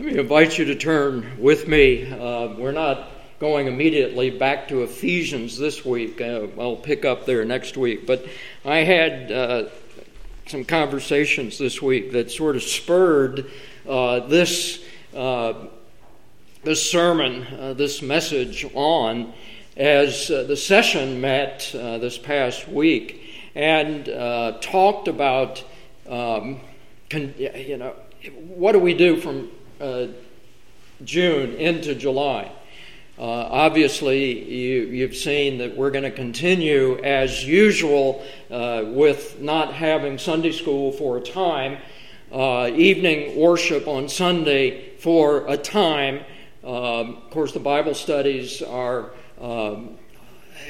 Let me invite you to turn with me. Uh, we're not going immediately back to Ephesians this week. Uh, I'll pick up there next week. But I had uh, some conversations this week that sort of spurred uh, this, uh, this sermon, uh, this message on as the session met this past week and talked about, um, con- you know, what do we do from uh, June into July. Uh, obviously, you, have seen that we're going to continue as usual uh, with not having Sunday school for a time, uh, evening worship on Sunday for a time. Um, of course, the Bible studies are. Um,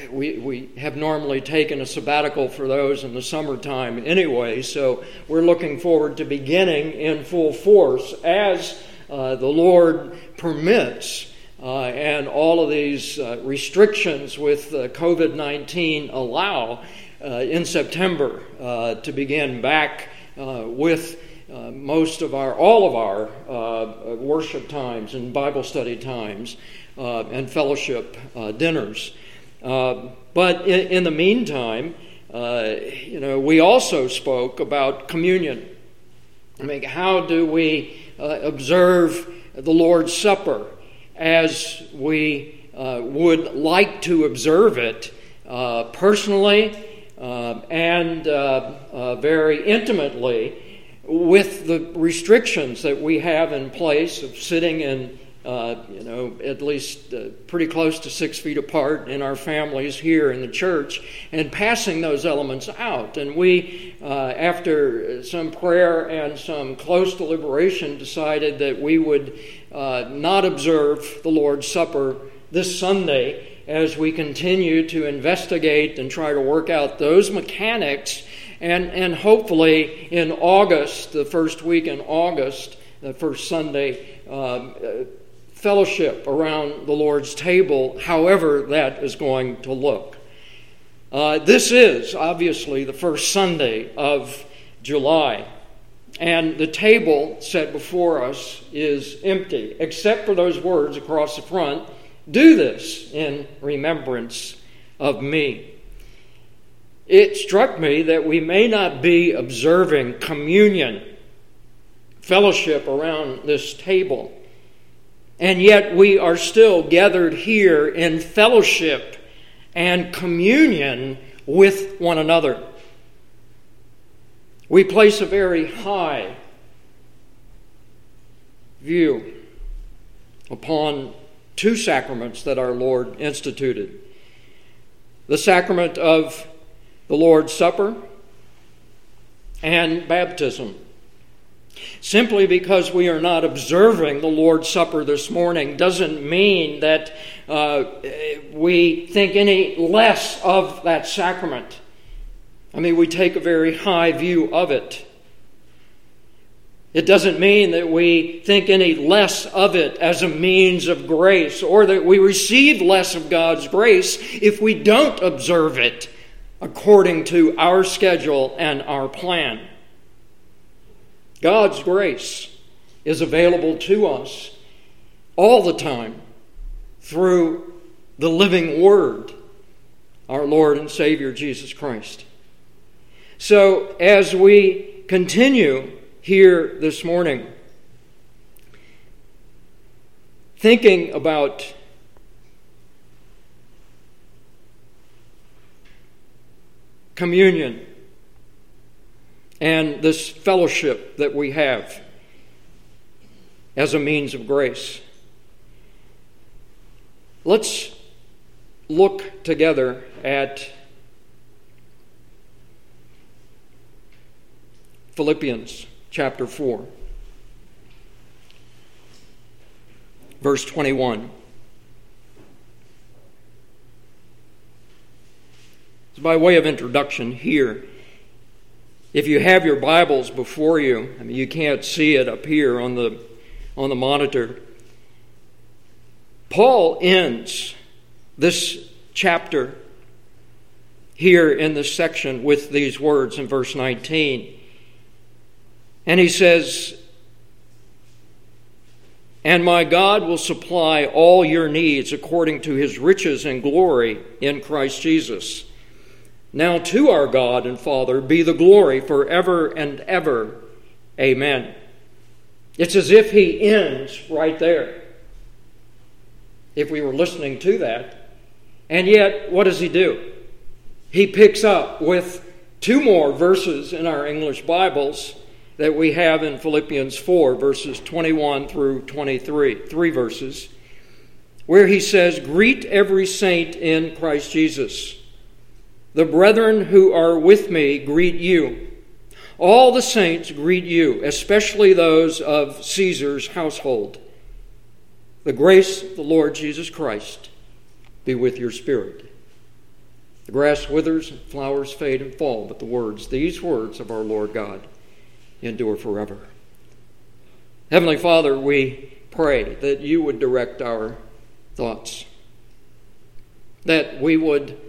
we, we have normally taken a sabbatical for those in the summertime anyway, so we're looking forward to beginning in full force as uh, the Lord permits. Uh, and all of these uh, restrictions with COVID 19 allow uh, in September uh, to begin back with most of our, all of our worship times and Bible study times and fellowship dinners. but in, in, the meantime, you know, we also spoke about communion. I mean, how do we uh, observe the Lord's Supper as we uh, would like to observe it uh, personally uh, and uh, uh, very intimately with the restrictions that we have in place of sitting in uh, you know, at least uh, pretty close to six feet apart in our families here in the church, and passing those elements out. And we, uh, after some prayer and some close deliberation, decided that we would uh, not observe the Lord's Supper this Sunday as we continue to investigate and try to work out those mechanics. And, and hopefully in August, the first week in August, the first Sunday, um, fellowship around the Lord's table, however that is going to look. Uh, this is obviously the first Sunday of July, and the table set before us is empty, except for those words across the front do this in remembrance of me. It struck me that we may not be observing communion, fellowship around this table and yet we are still gathered here in fellowship and communion with one another. We place a very high view upon two sacraments that our Lord instituted the sacrament of the Lord's Supper and baptism. Simply because we are not observing the Lord's Supper this morning doesn't mean that uh, we think any less of that sacrament. I mean, we take a very high view of it. It doesn't mean that we think any less of it as a means of grace or that we receive less of God's grace if we don't observe it according to our schedule and our plan. God's grace is available to us all the time through the living Word, our Lord and Savior Jesus Christ. So, as we continue here this morning, thinking about communion and this fellowship that we have as a means of grace. Let's look together at Philippians chapter 4, verse 21. by way of introduction here. If you have your Bibles before you, I mean, you can't see it up here on the, on the monitor. Paul ends this chapter here in this section with these words in verse 19. And he says, and my God will supply all your needs according to his riches and glory in Christ Jesus. Now to our God and Father be the glory forever and ever. Amen. It's as if he ends right there. If we were listening to that. And yet, what does he do? He picks up with two more verses in our English Bibles that we have in Philippians 4, verses 21 through 23, three verses, where he says, Greet every saint in Christ Jesus. The brethren who are with me greet you. All the saints greet you, especially those of Caesar's household. The grace of the Lord Jesus Christ be with your spirit. The grass withers, flowers fade and fall, but the words, these words of our Lord God, endure forever. Heavenly Father, we pray that you would direct our thoughts, that we would,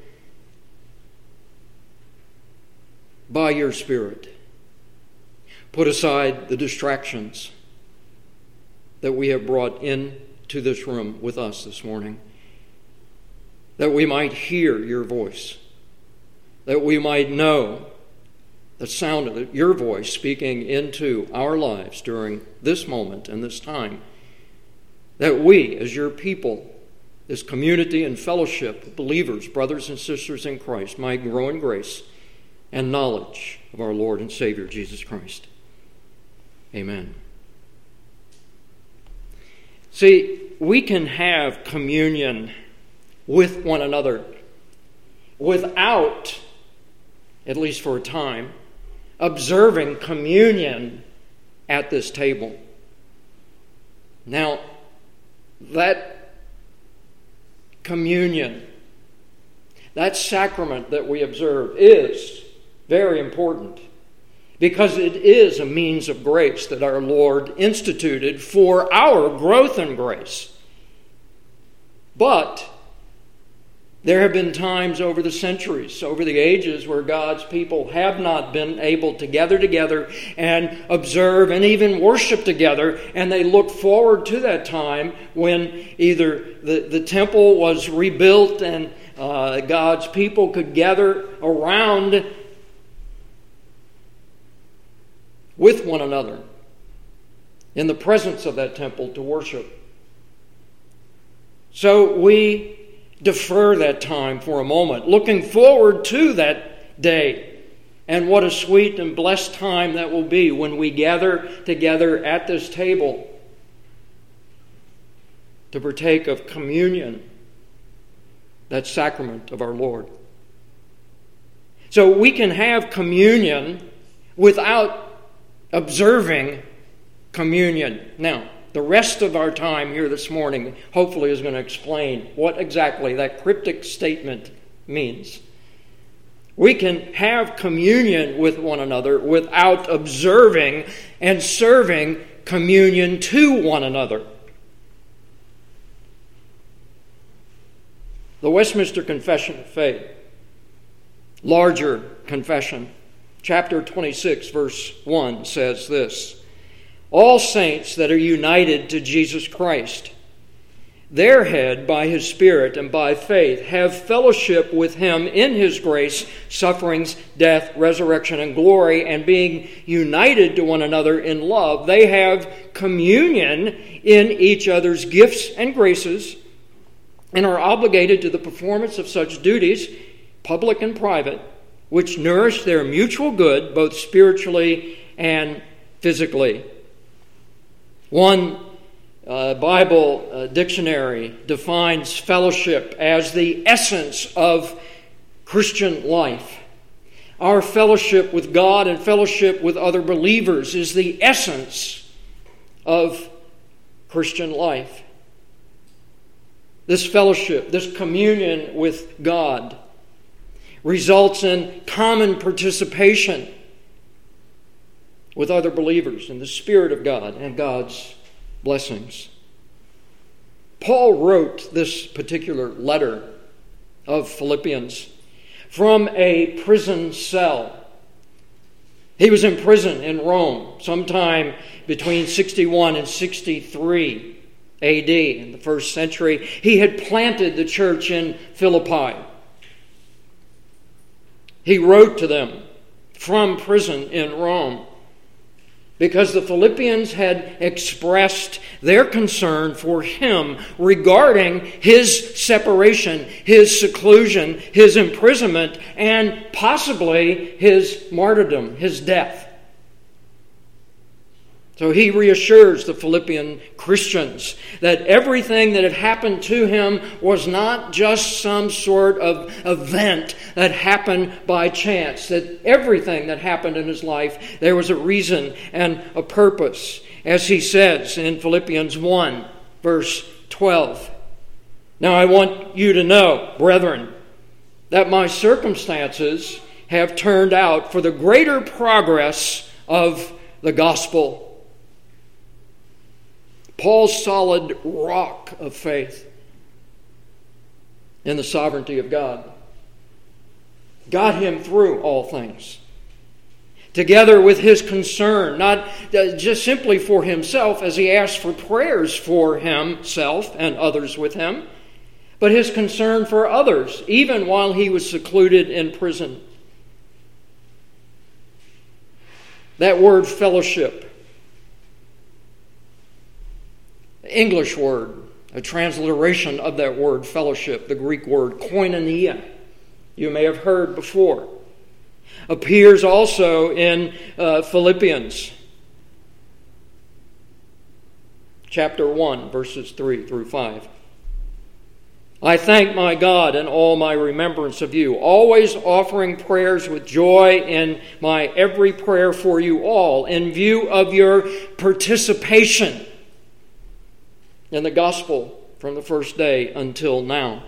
by your Spirit, put aside the distractions that we have brought into this room with us this morning, that we might hear your voice, that we might know the sound of your voice speaking into our lives during this moment and this time. That we, as your people, this community and fellowship of believers, brothers and sisters in Christ, might grow in grace and knowledge of our Lord and Savior Jesus Christ. Amen. See, we can have communion with one another without, at least for a time, observing communion at this table. Now, that communion, that sacrament that we observe is very important because it is a means of grace that our Lord instituted for our growth in grace. But there have been times over the centuries, over the ages, where God's people have not been able to gather together and observe and even worship together, and they look forward to that time when either the, the temple was rebuilt and uh, God's people could gather around with one another in the presence of that temple to worship. So we defer that time for a moment, looking forward to that day. And what a sweet and blessed time that will be when we gather together at this table to partake of communion, that sacrament of our Lord. So we can have communion without observing communion. Now, the rest of our time here this morning, hopefully, is going to explain what exactly that cryptic statement means. We can have communion with one another without observing and serving communion to one another. The Westminster Confession of Faith, larger confession, chapter 26, verse 1 says this all saints that are united to Jesus Christ. Their head, by his Spirit and by faith, have fellowship with him in his grace, sufferings, death, resurrection, and glory, and being united to one another in love, they have communion in each other's gifts and graces, and are obligated to the performance of such duties, public and private, which nourish their mutual good, both spiritually and physically. One uh, Bible uh, dictionary defines fellowship as the essence of Christian life. Our fellowship with God and fellowship with other believers is the essence of Christian life. This fellowship, this communion with God, results in common participation with other believers in the Spirit of God and God's blessings. Paul wrote this particular letter of Philippians from a prison cell. He was in prison in Rome sometime between 61 and 63 AD, in the first century. He had planted the church in Philippi. He wrote to them from prison in Rome because the Philippians had expressed their concern for him regarding his separation, his seclusion, his imprisonment, and possibly his martyrdom, his death. So he reassures the Philippian Christians that everything that had happened to him was not just some sort of event that happened by chance, that everything that happened in his life, there was a reason and a purpose. As he says in Philippians 1, verse 12. Now I want you to know, brethren, that my circumstances have turned out for the greater progress of the gospel Paul's solid rock of faith in the sovereignty of God got him through all things. Together with his concern, not uh, just simply for himself as he asked for prayers for himself and others with him, but his concern for others, even while he was secluded in prison. That word fellowship English word, a transliteration of that word fellowship, the Greek word koinonia, you may have heard before, appears also in uh, Philippians chapter 1, verses 3 through 5. I thank my God in all my remembrance of you, always offering prayers with joy in my every prayer for you all, in view of your participation in the gospel from the first day until now.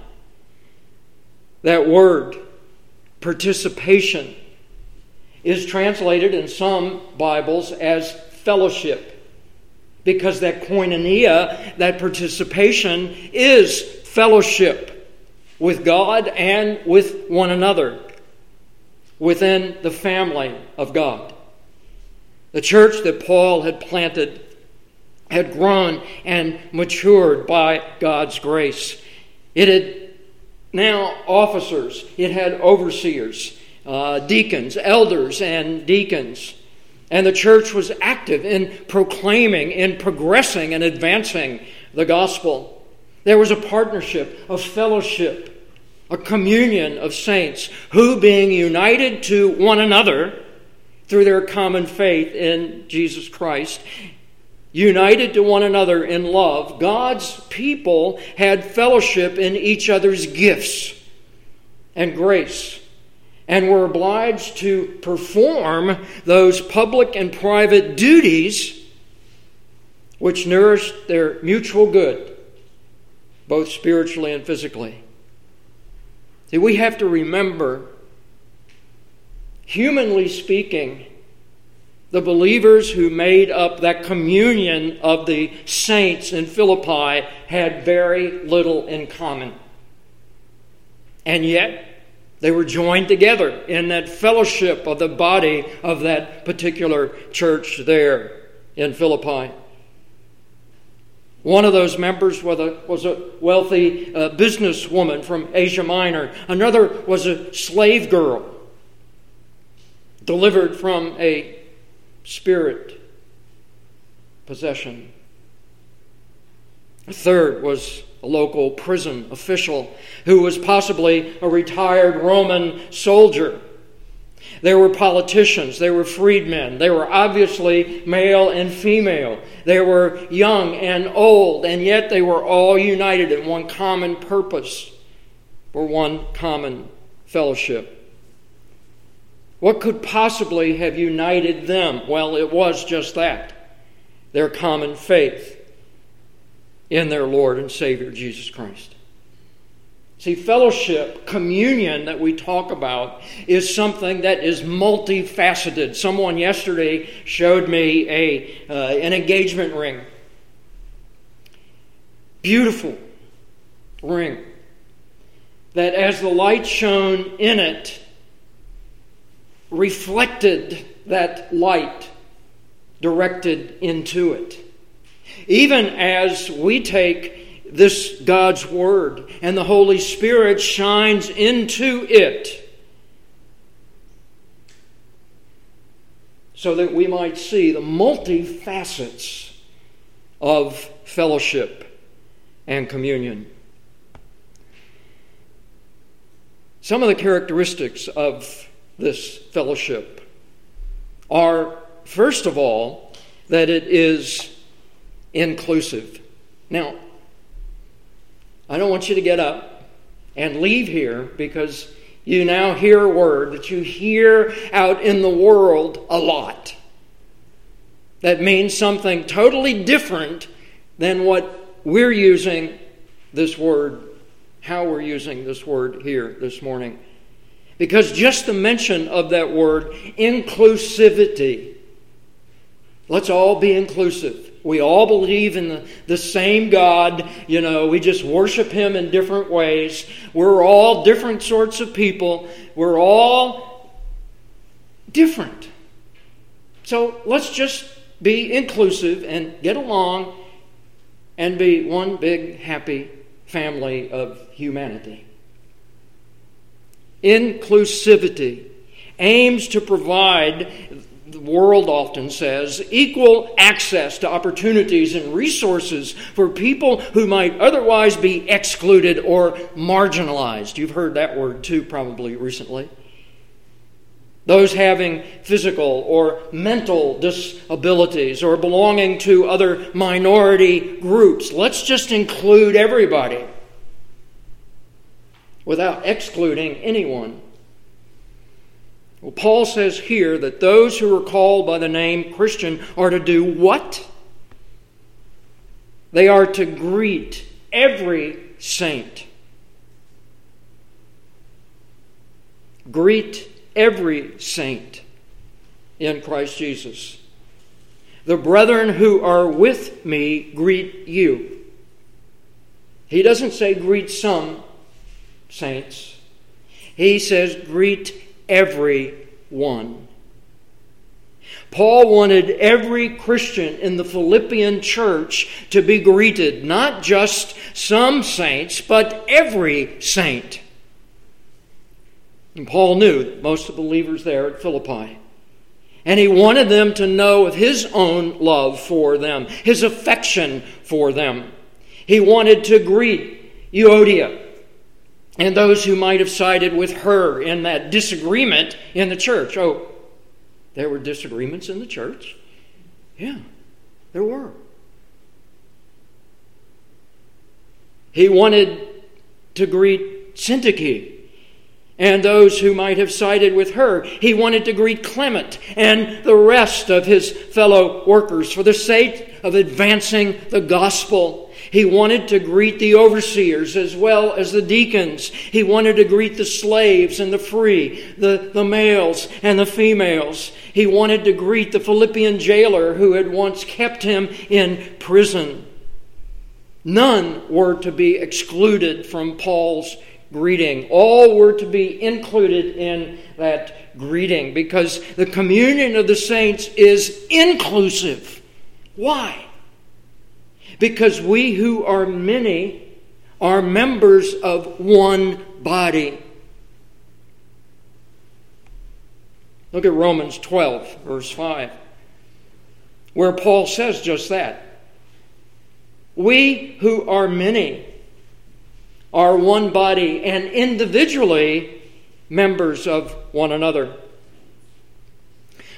That word, participation, is translated in some Bibles as fellowship because that koinonia, that participation, is fellowship with God and with one another within the family of God. The church that Paul had planted had grown and matured by God's grace. It had now officers, it had overseers, uh, deacons, elders, and deacons. And the church was active in proclaiming, in progressing, and advancing the gospel. There was a partnership, a fellowship, a communion of saints who, being united to one another through their common faith in Jesus Christ, united to one another in love, God's people had fellowship in each other's gifts and grace and were obliged to perform those public and private duties which nourished their mutual good, both spiritually and physically. See, we have to remember, humanly speaking, the believers who made up that communion of the saints in Philippi had very little in common. And yet, they were joined together in that fellowship of the body of that particular church there in Philippi. One of those members was a, was a wealthy uh, businesswoman from Asia Minor. Another was a slave girl delivered from a spirit possession. A third was a local prison official who was possibly a retired Roman soldier. They were politicians, they were freedmen, they were obviously male and female, they were young and old, and yet they were all united in one common purpose for one common fellowship. What could possibly have united them? Well, it was just that their common faith in their Lord and Savior Jesus Christ. See, fellowship, communion that we talk about is something that is multifaceted. Someone yesterday showed me a, uh, an engagement ring. Beautiful ring. That as the light shone in it, reflected that light directed into it. even as we take this God's Word and the Holy Spirit shines into it so that we might see the multifacets of fellowship and communion. Some of the characteristics of this fellowship are, first of all, that it is inclusive. Now, I don't want you to get up and leave here because you now hear a word that you hear out in the world a lot. That means something totally different than what we're using this word, how we're using this word here this morning. Because just the mention of that word, inclusivity, let's all be inclusive. We all believe in the, the same God. You know, we just worship Him in different ways. We're all different sorts of people. We're all different. So let's just be inclusive and get along and be one big happy family of humanity. Inclusivity aims to provide, the world often says, equal access to opportunities and resources for people who might otherwise be excluded or marginalized. You've heard that word too, probably recently those having physical or mental disabilities or belonging to other minority groups. Let's just include everybody without excluding anyone. Well, Paul says here that those who are called by the name Christian are to do what? They are to greet every saint. Greet every saint in Christ Jesus. The brethren who are with me greet you. He doesn't say greet some saints, he says greet every one. Paul wanted every Christian in the Philippian church to be greeted, not just some saints, but every saint. And Paul knew most of the believers there at Philippi. And he wanted them to know of his own love for them, his affection for them. He wanted to greet Euodia and those who might have sided with her in that disagreement in the church. Oh, there were disagreements in the church? Yeah, there were. He wanted to greet Syntyche and those who might have sided with her. He wanted to greet Clement and the rest of his fellow workers for the sake of advancing the gospel. He wanted to greet the overseers as well as the deacons. He wanted to greet the slaves and the free, the, the males and the females. He wanted to greet the Philippian jailer who had once kept him in prison. None were to be excluded from Paul's greeting. All were to be included in that greeting because the communion of the saints is inclusive. Why? Because we who are many are members of one body. Look at Romans 12, verse 5, where Paul says just that. We who are many are one body and individually members of one another.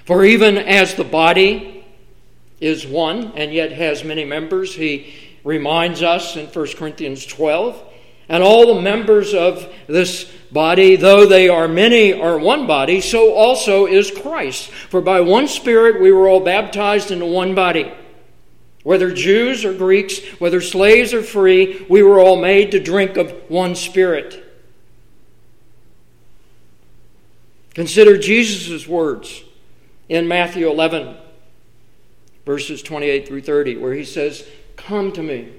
For even as the body is one and yet has many members, he reminds us in 1 Corinthians 12, and all the members of this body, though they are many, are one body, so also is Christ. For by one Spirit we were all baptized into one body whether Jews or Greeks, whether slaves or free, we were all made to drink of one Spirit. Consider Jesus' words in Matthew 11, verses 28 through 30, where he says, Come to me.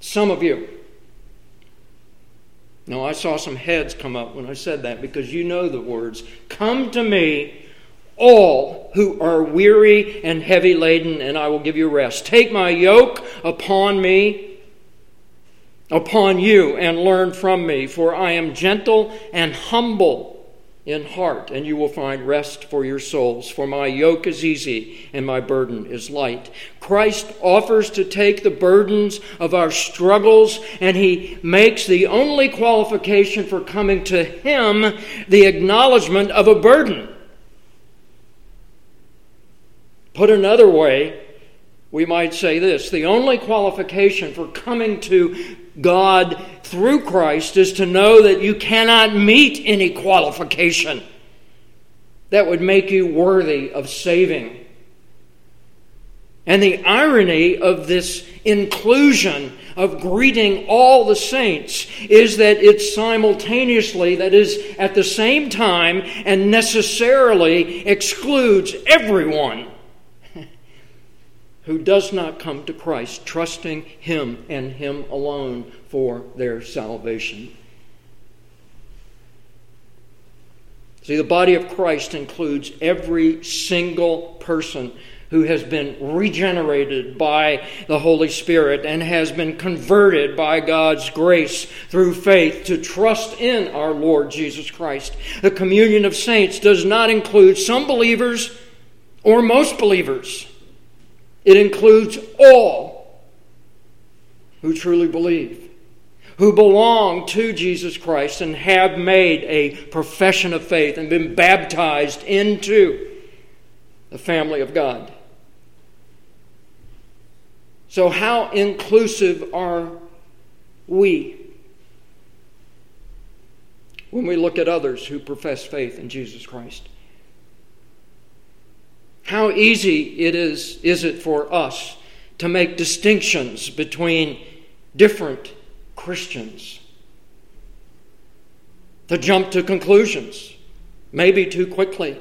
Some of you. No, I saw some heads come up when I said that because you know the words. Come to me, all who are weary and heavy laden, and I will give you rest. Take my yoke upon me, upon you, and learn from me, for I am gentle and humble in heart, and you will find rest for your souls. For my yoke is easy and my burden is light. Christ offers to take the burdens of our struggles, and he makes the only qualification for coming to him the acknowledgement of a burden. Put another way, we might say this the only qualification for coming to God through Christ is to know that you cannot meet any qualification that would make you worthy of saving. And the irony of this inclusion of greeting all the saints is that it simultaneously, that is, at the same time, and necessarily excludes everyone who does not come to Christ, trusting Him and Him alone for their salvation. See, the body of Christ includes every single person who has been regenerated by the Holy Spirit and has been converted by God's grace through faith to trust in our Lord Jesus Christ. The communion of saints does not include some believers or most believers. It includes all who truly believe, who belong to Jesus Christ and have made a profession of faith and been baptized into the family of God. So, how inclusive are we when we look at others who profess faith in Jesus Christ? How easy it is, is it for us to make distinctions between different Christians? To jump to conclusions, maybe too quickly.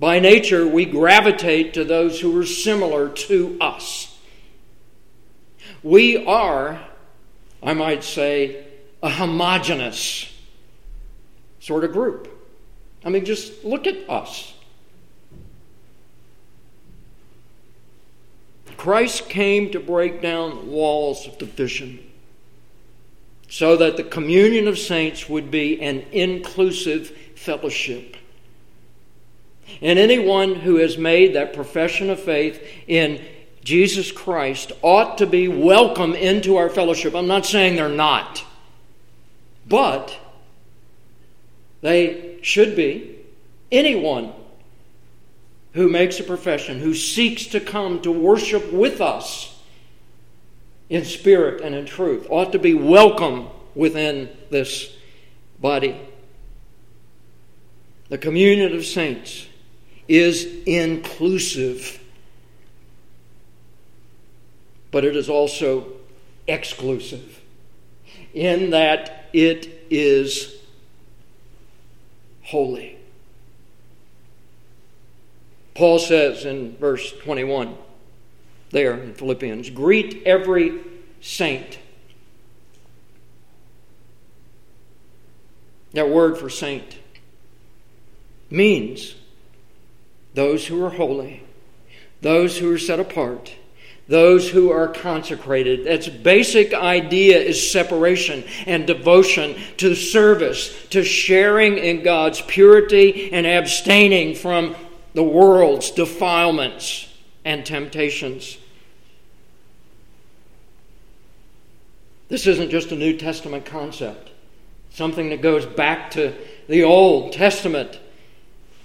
By nature, we gravitate to those who are similar to us. We are, I might say, a homogenous sort of group. I mean, just look at us. Christ came to break down walls of division so that the communion of saints would be an inclusive fellowship. And anyone who has made that profession of faith in Jesus Christ ought to be welcome into our fellowship. I'm not saying they're not, but they should be. Anyone who makes a profession, who seeks to come to worship with us in spirit and in truth, ought to be welcome within this body. The communion of saints is inclusive, but it is also exclusive in that it is holy. Paul says in verse 21 there in Philippians greet every saint. That word for saint means those who are holy, those who are set apart, those who are consecrated. Its basic idea is separation and devotion to service, to sharing in God's purity and abstaining from the world's defilements and temptations. This isn't just a New Testament concept, something that goes back to the Old Testament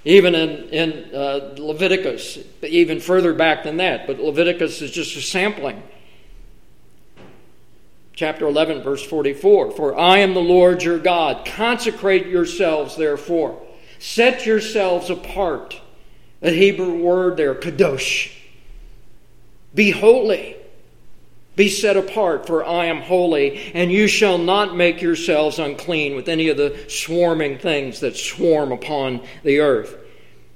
even in, in uh, Leviticus, even further back than that, but Leviticus is just a sampling. Chapter 11, verse 44 For I am the Lord your God. Consecrate yourselves, therefore. Set yourselves apart. The Hebrew word there, kadosh. Be holy. Be set apart, for I am holy, and you shall not make yourselves unclean with any of the swarming things that swarm upon the earth.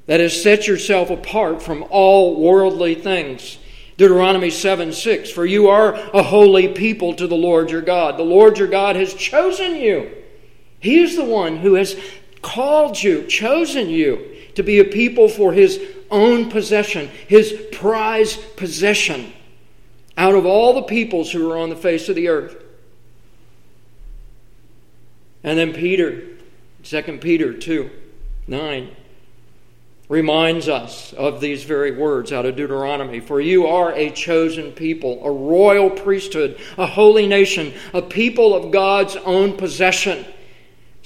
That is, set yourself apart from all worldly things. Deuteronomy 7 6 For you are a holy people to the Lord your God. The Lord your God has chosen you. He is the one who has called you, chosen you to be a people for His own possession, His prize possession, out of all the peoples who are on the face of the earth. And then Peter, 2 Peter 2 9 reminds us of these very words out of Deuteronomy. For you are a chosen people, a royal priesthood, a holy nation, a people of God's own possession,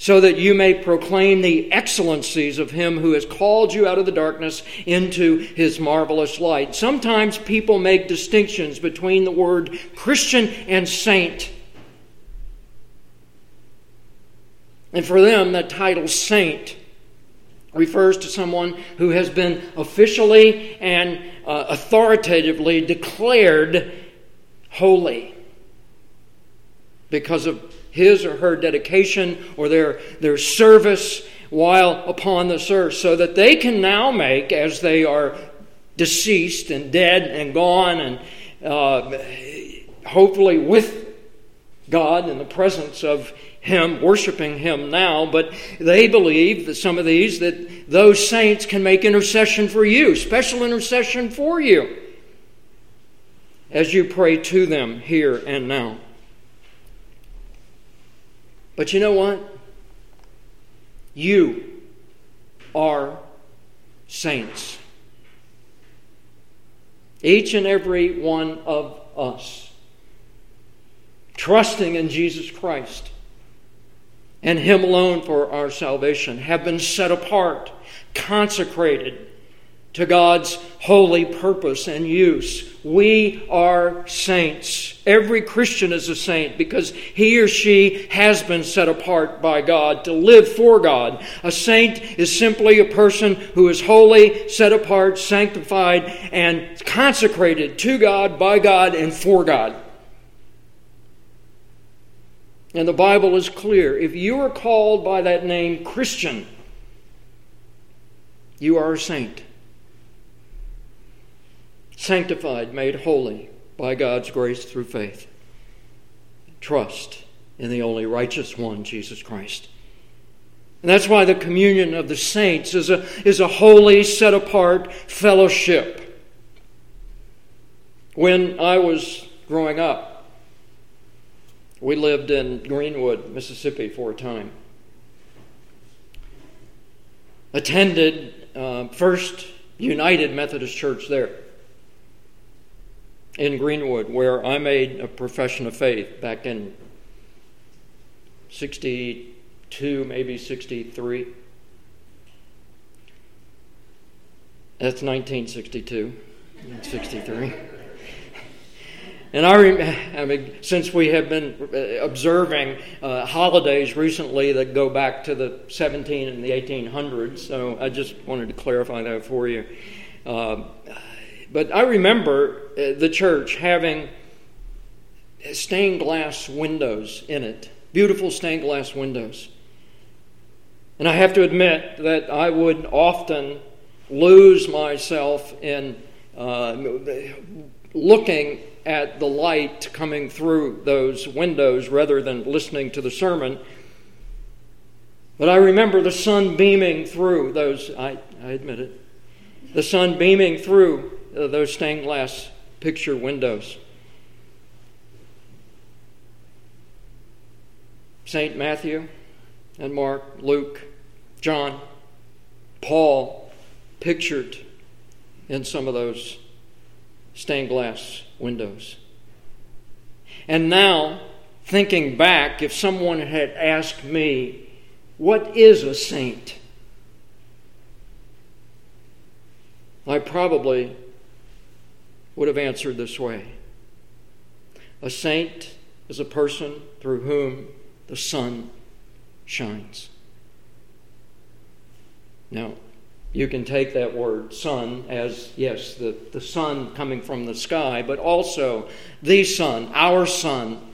so that you may proclaim the excellencies of Him who has called you out of the darkness into His marvelous light. Sometimes people make distinctions between the word Christian and saint. And for them, the title saint refers to someone who has been officially and uh, authoritatively declared holy because of his or her dedication or their, their service while upon this earth, so that they can now make, as they are deceased and dead and gone, and uh, hopefully with God in the presence of him, worshiping him now, but they believe that some of these, that those saints can make intercession for you, special intercession for you, as you pray to them here and now. But you know what? You are saints. Each and every one of us. Trusting in Jesus Christ and Him alone for our salvation have been set apart, consecrated to God's holy purpose and use. We are saints. Every Christian is a saint because he or she has been set apart by God to live for God. A saint is simply a person who is holy, set apart, sanctified, and consecrated to God, by God, and for God. And the Bible is clear. If you are called by that name Christian, you are a saint. Sanctified, made holy by God's grace through faith. Trust in the only righteous one, Jesus Christ. And that's why the communion of the saints is a, is a holy, set apart fellowship. When I was growing up, we lived in Greenwood, Mississippi for a time. Attended uh, First United Methodist Church there in Greenwood, where I made a profession of faith back in 62, maybe 63. That's 1962, 63. And I, I mean, since we have been uh, observing uh, holidays recently that go back to the 17 and the 1800s, so I just wanted to clarify that for you. Uh, but I remember uh, the church having stained glass windows in it, beautiful stained glass windows. And I have to admit that I would often lose myself in uh, looking at the light coming through those windows rather than listening to the sermon. But I remember the sun beaming through those, I, I admit it, the sun beaming through uh, those stained glass picture windows. St. Matthew and Mark, Luke, John, Paul pictured in some of those stained glass windows. And now, thinking back, if someone had asked me, What is a saint? I probably would have answered this way A saint is a person through whom the sun shines. Now, you can take that word sun as, yes, the, the sun coming from the sky, but also the Son, our Son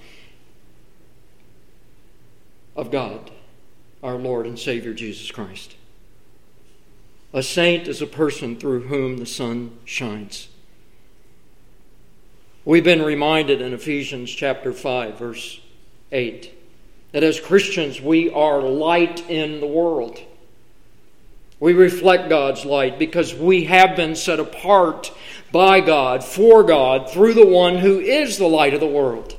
of God, our Lord and Savior Jesus Christ. A saint is a person through whom the sun shines. We've been reminded in Ephesians chapter 5, verse 8, that as Christians we are light in the world. We reflect God's light because we have been set apart by God, for God, through the one who is the light of the world.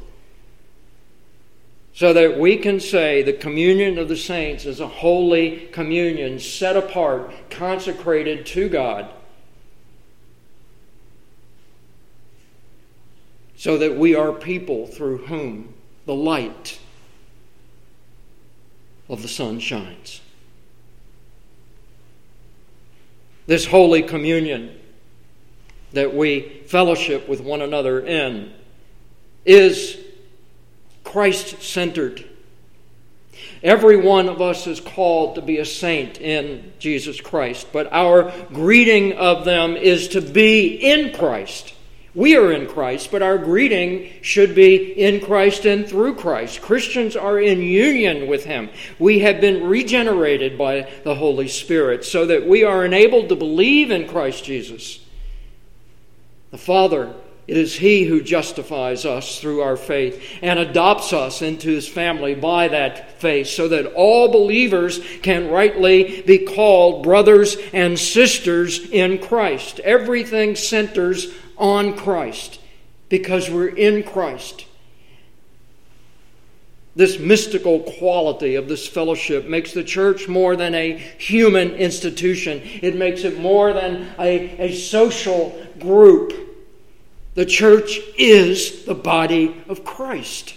So that we can say the communion of the saints is a holy communion, set apart, consecrated to God. So that we are people through whom the light of the sun shines. This Holy Communion that we fellowship with one another in is Christ centered. Every one of us is called to be a saint in Jesus Christ, but our greeting of them is to be in Christ. We are in Christ, but our greeting should be in Christ and through Christ. Christians are in union with Him. We have been regenerated by the Holy Spirit so that we are enabled to believe in Christ Jesus. The Father, it is He who justifies us through our faith and adopts us into His family by that faith so that all believers can rightly be called brothers and sisters in Christ. Everything centers on Christ because we're in Christ. This mystical quality of this fellowship makes the church more than a human institution. It makes it more than a, a social group. The church is the body of Christ,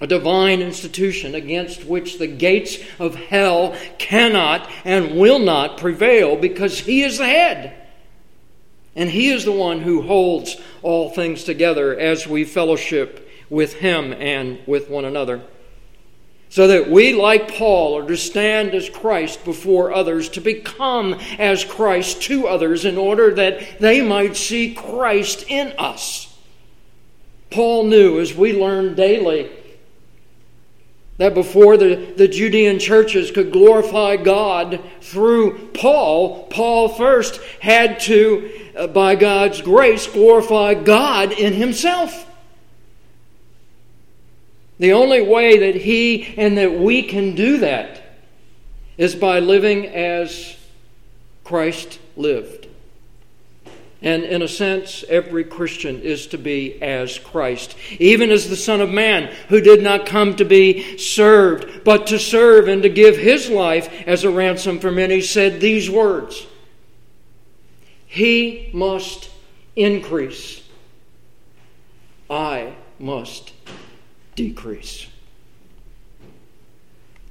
a divine institution against which the gates of hell cannot and will not prevail because He is the head. And He is the one who holds all things together as we fellowship with Him and with one another. So that we, like Paul, are to stand as Christ before others, to become as Christ to others, in order that they might see Christ in us. Paul knew, as we learn daily, that before the, the Judean churches could glorify God through Paul, Paul first had to Uh, by God's grace, glorify God in himself. The only way that he and that we can do that is by living as Christ lived. And in a sense, every Christian is to be as Christ, even as the Son of Man, who did not come to be served, but to serve and to give his life as a ransom for many, said these words he must increase. I must decrease.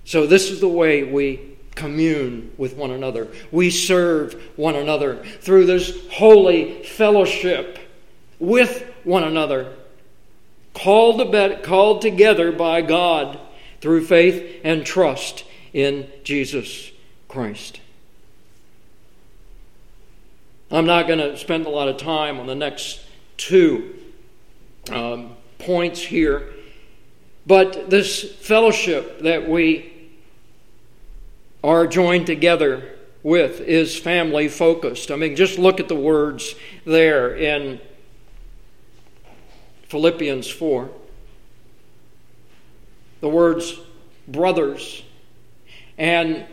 So, this is the way we commune with one another. We serve one another through this holy fellowship with one another, called, called together by God through faith and trust in Jesus Christ. I'm not going to spend a lot of time on the next two um, points here, but this fellowship that we are joined together with is family focused. I mean, just look at the words there in Philippians 4. The words brothers, and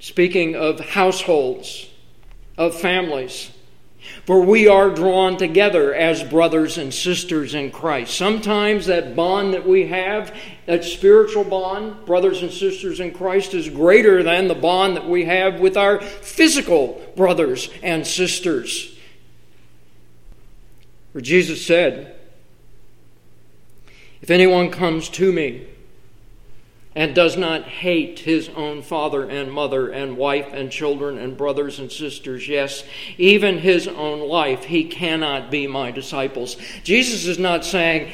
speaking of households of families. For we are drawn together as brothers and sisters in Christ. Sometimes that bond that we have, that spiritual bond, brothers and sisters in Christ, is greater than the bond that we have with our physical brothers and sisters. For Jesus said, If anyone comes to me, and does not hate his own father and mother and wife and children and brothers and sisters, yes, even his own life, he cannot be my disciples. Jesus is not saying,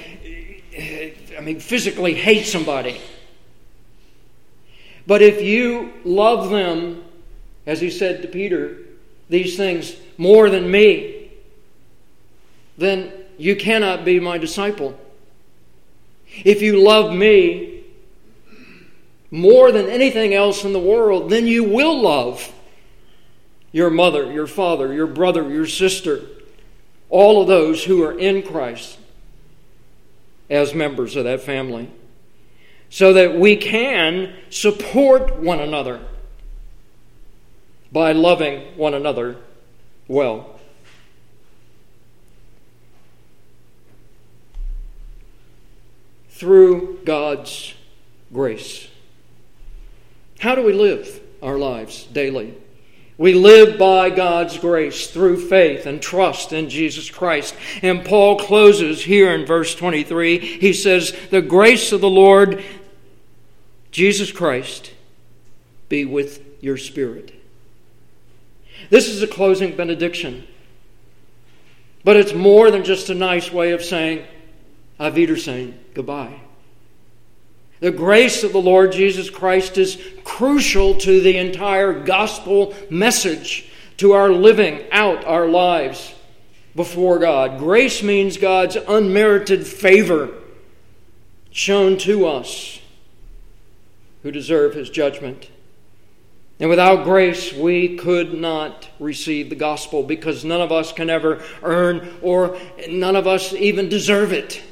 I mean, physically hate somebody. But if you love them, as he said to Peter, these things more than me, then you cannot be my disciple. If you love me, more than anything else in the world, then you will love your mother, your father, your brother, your sister, all of those who are in Christ as members of that family, so that we can support one another by loving one another well. Through God's grace. How do we live our lives daily? We live by God's grace through faith and trust in Jesus Christ. And Paul closes here in verse 23. He says, The grace of the Lord Jesus Christ be with your spirit. This is a closing benediction. But it's more than just a nice way of saying, Auf Wiedersehen, goodbye. The grace of the Lord Jesus Christ is crucial to the entire gospel message, to our living out our lives before God. Grace means God's unmerited favor shown to us who deserve his judgment. And without grace, we could not receive the gospel because none of us can ever earn or none of us even deserve it.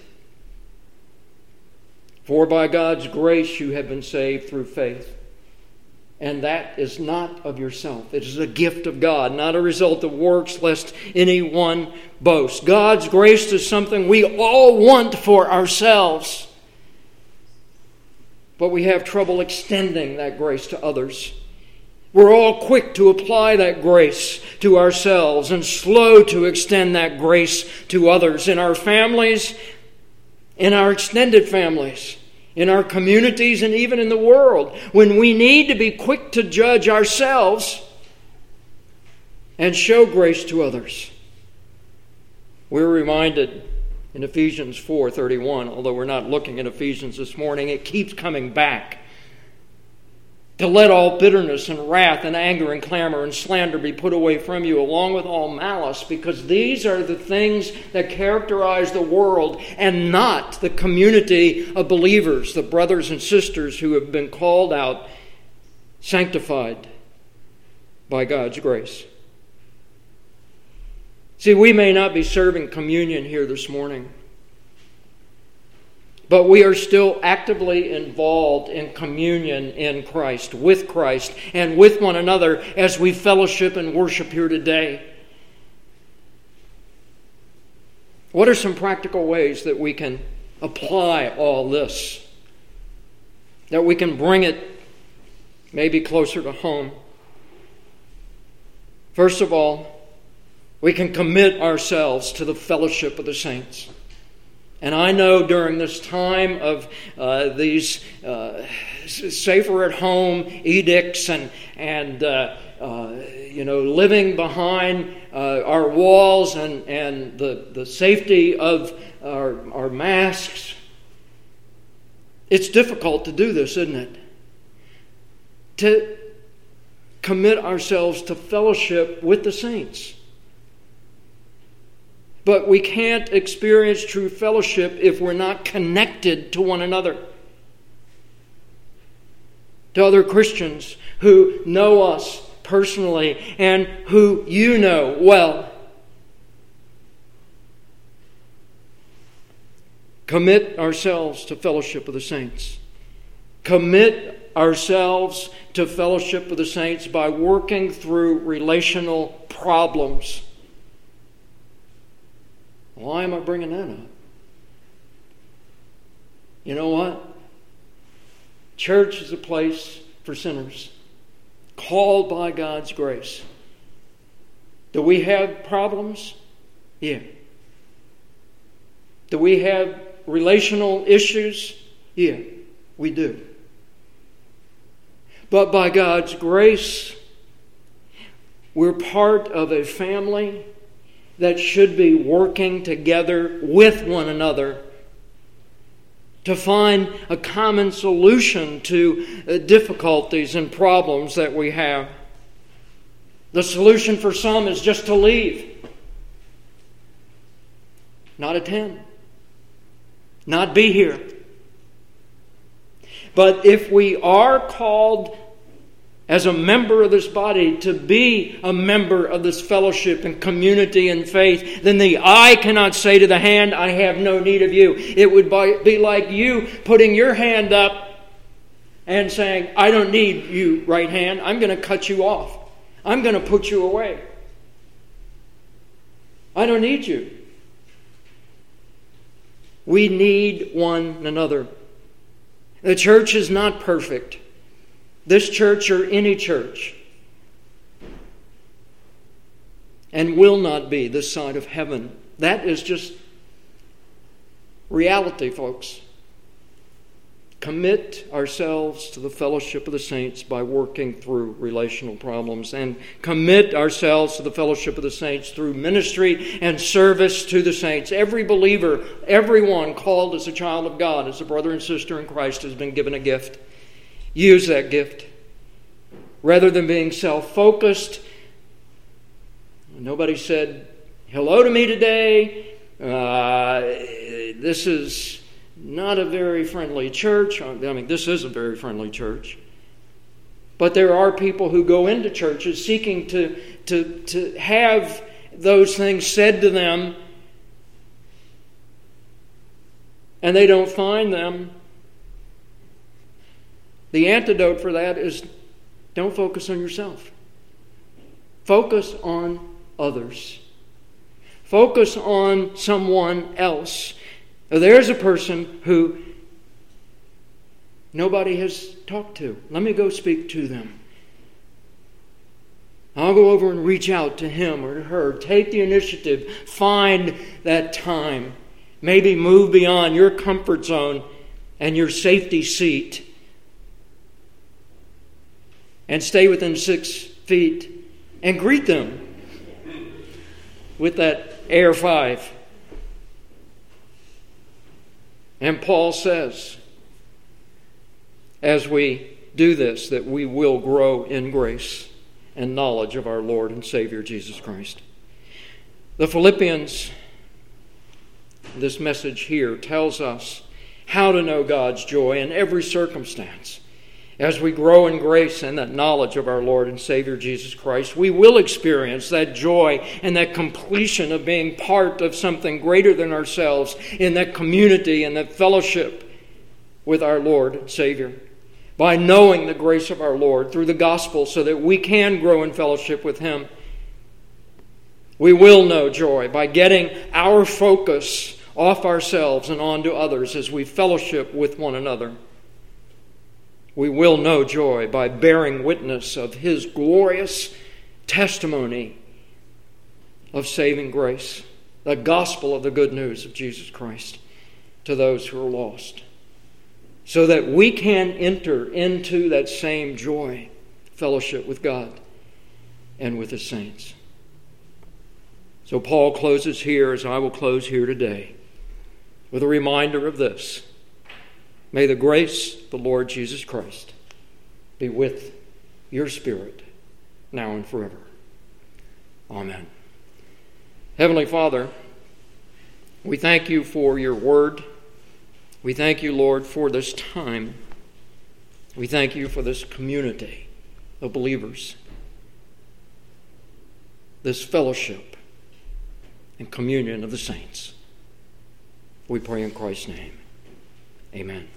For by God's grace you have been saved through faith. And that is not of yourself. It is a gift of God, not a result of works, lest anyone boast. God's grace is something we all want for ourselves. But we have trouble extending that grace to others. We're all quick to apply that grace to ourselves and slow to extend that grace to others in our families, in our extended families in our communities, and even in the world, when we need to be quick to judge ourselves and show grace to others. We're reminded in Ephesians 4:31, although we're not looking at Ephesians this morning, it keeps coming back to let all bitterness and wrath and anger and clamor and slander be put away from you, along with all malice, because these are the things that characterize the world and not the community of believers, the brothers and sisters who have been called out, sanctified by God's grace. See, we may not be serving communion here this morning. But we are still actively involved in communion in Christ, with Christ, and with one another as we fellowship and worship here today. What are some practical ways that we can apply all this? That we can bring it maybe closer to home? First of all, we can commit ourselves to the fellowship of the saints. And I know during this time of uh, these uh, safer at home edicts and, and uh, uh you know, living behind uh, our walls and, and the, the safety of our, our masks, it's difficult to do this, isn't it? To commit ourselves to fellowship with the saints. But we can't experience true fellowship if we're not connected to one another, to other Christians who know us personally and who you know well. Commit ourselves to fellowship with the saints. Commit ourselves to fellowship with the saints by working through relational problems why am I bringing that up? You know what? Church is a place for sinners, called by God's grace. Do we have problems? Yeah. Do we have relational issues? Yeah, we do. But by God's grace, we're part of a family that should be working together with one another to find a common solution to uh, difficulties and problems that we have. The solution for some is just to leave, not attend, not be here. But if we are called as a member of this body to be a member of this fellowship and community and faith, then the eye cannot say to the hand, I have no need of you. It would be like you putting your hand up and saying, I don't need you, right hand. I'm going to cut you off. I'm going to put you away. I don't need you. We need one another. The church is not perfect. This church or any church. And will not be this side of heaven. That is just reality, folks commit ourselves to the fellowship of the saints by working through relational problems and commit ourselves to the fellowship of the saints through ministry and service to the saints. Every believer, everyone called as a child of God, as a brother and sister in Christ, has been given a gift. Use that gift. Rather than being self focused, nobody said hello to me today. Uh, this is not a very friendly church. I mean, this is a very friendly church. But there are people who go into churches seeking to, to, to have those things said to them, and they don't find them. The antidote for that is don't focus on yourself, focus on others. Focus on someone else. There's a person who nobody has talked to. Let me go speak to them. I'll go over and reach out to him or to her. Take the initiative. Find that time. Maybe move beyond your comfort zone and your safety seat and stay within six feet and greet them with that Air 5. And Paul says, as we do this, that we will grow in grace and knowledge of our Lord and Savior Jesus Christ. The Philippians, this message here, tells us how to know God's joy in every circumstance. As we grow in grace and that knowledge of our Lord and Savior Jesus Christ, we will experience that joy and that completion of being part of something greater than ourselves in that community and that fellowship with our Lord and Savior. By knowing the grace of our Lord through the gospel so that we can grow in fellowship with Him. We will know joy by getting our focus off ourselves and onto others as we fellowship with one another we will know joy by bearing witness of His glorious testimony of saving grace, the gospel of the good news of Jesus Christ to those who are lost, so that we can enter into that same joy, fellowship with God and with His saints. So Paul closes here, as I will close here today, with a reminder of this May the grace of the Lord Jesus Christ be with your spirit now and forever. Amen. Heavenly Father, we thank you for your word. We thank you, Lord, for this time. We thank you for this community of believers, this fellowship and communion of the saints. We pray in Christ's name. Amen.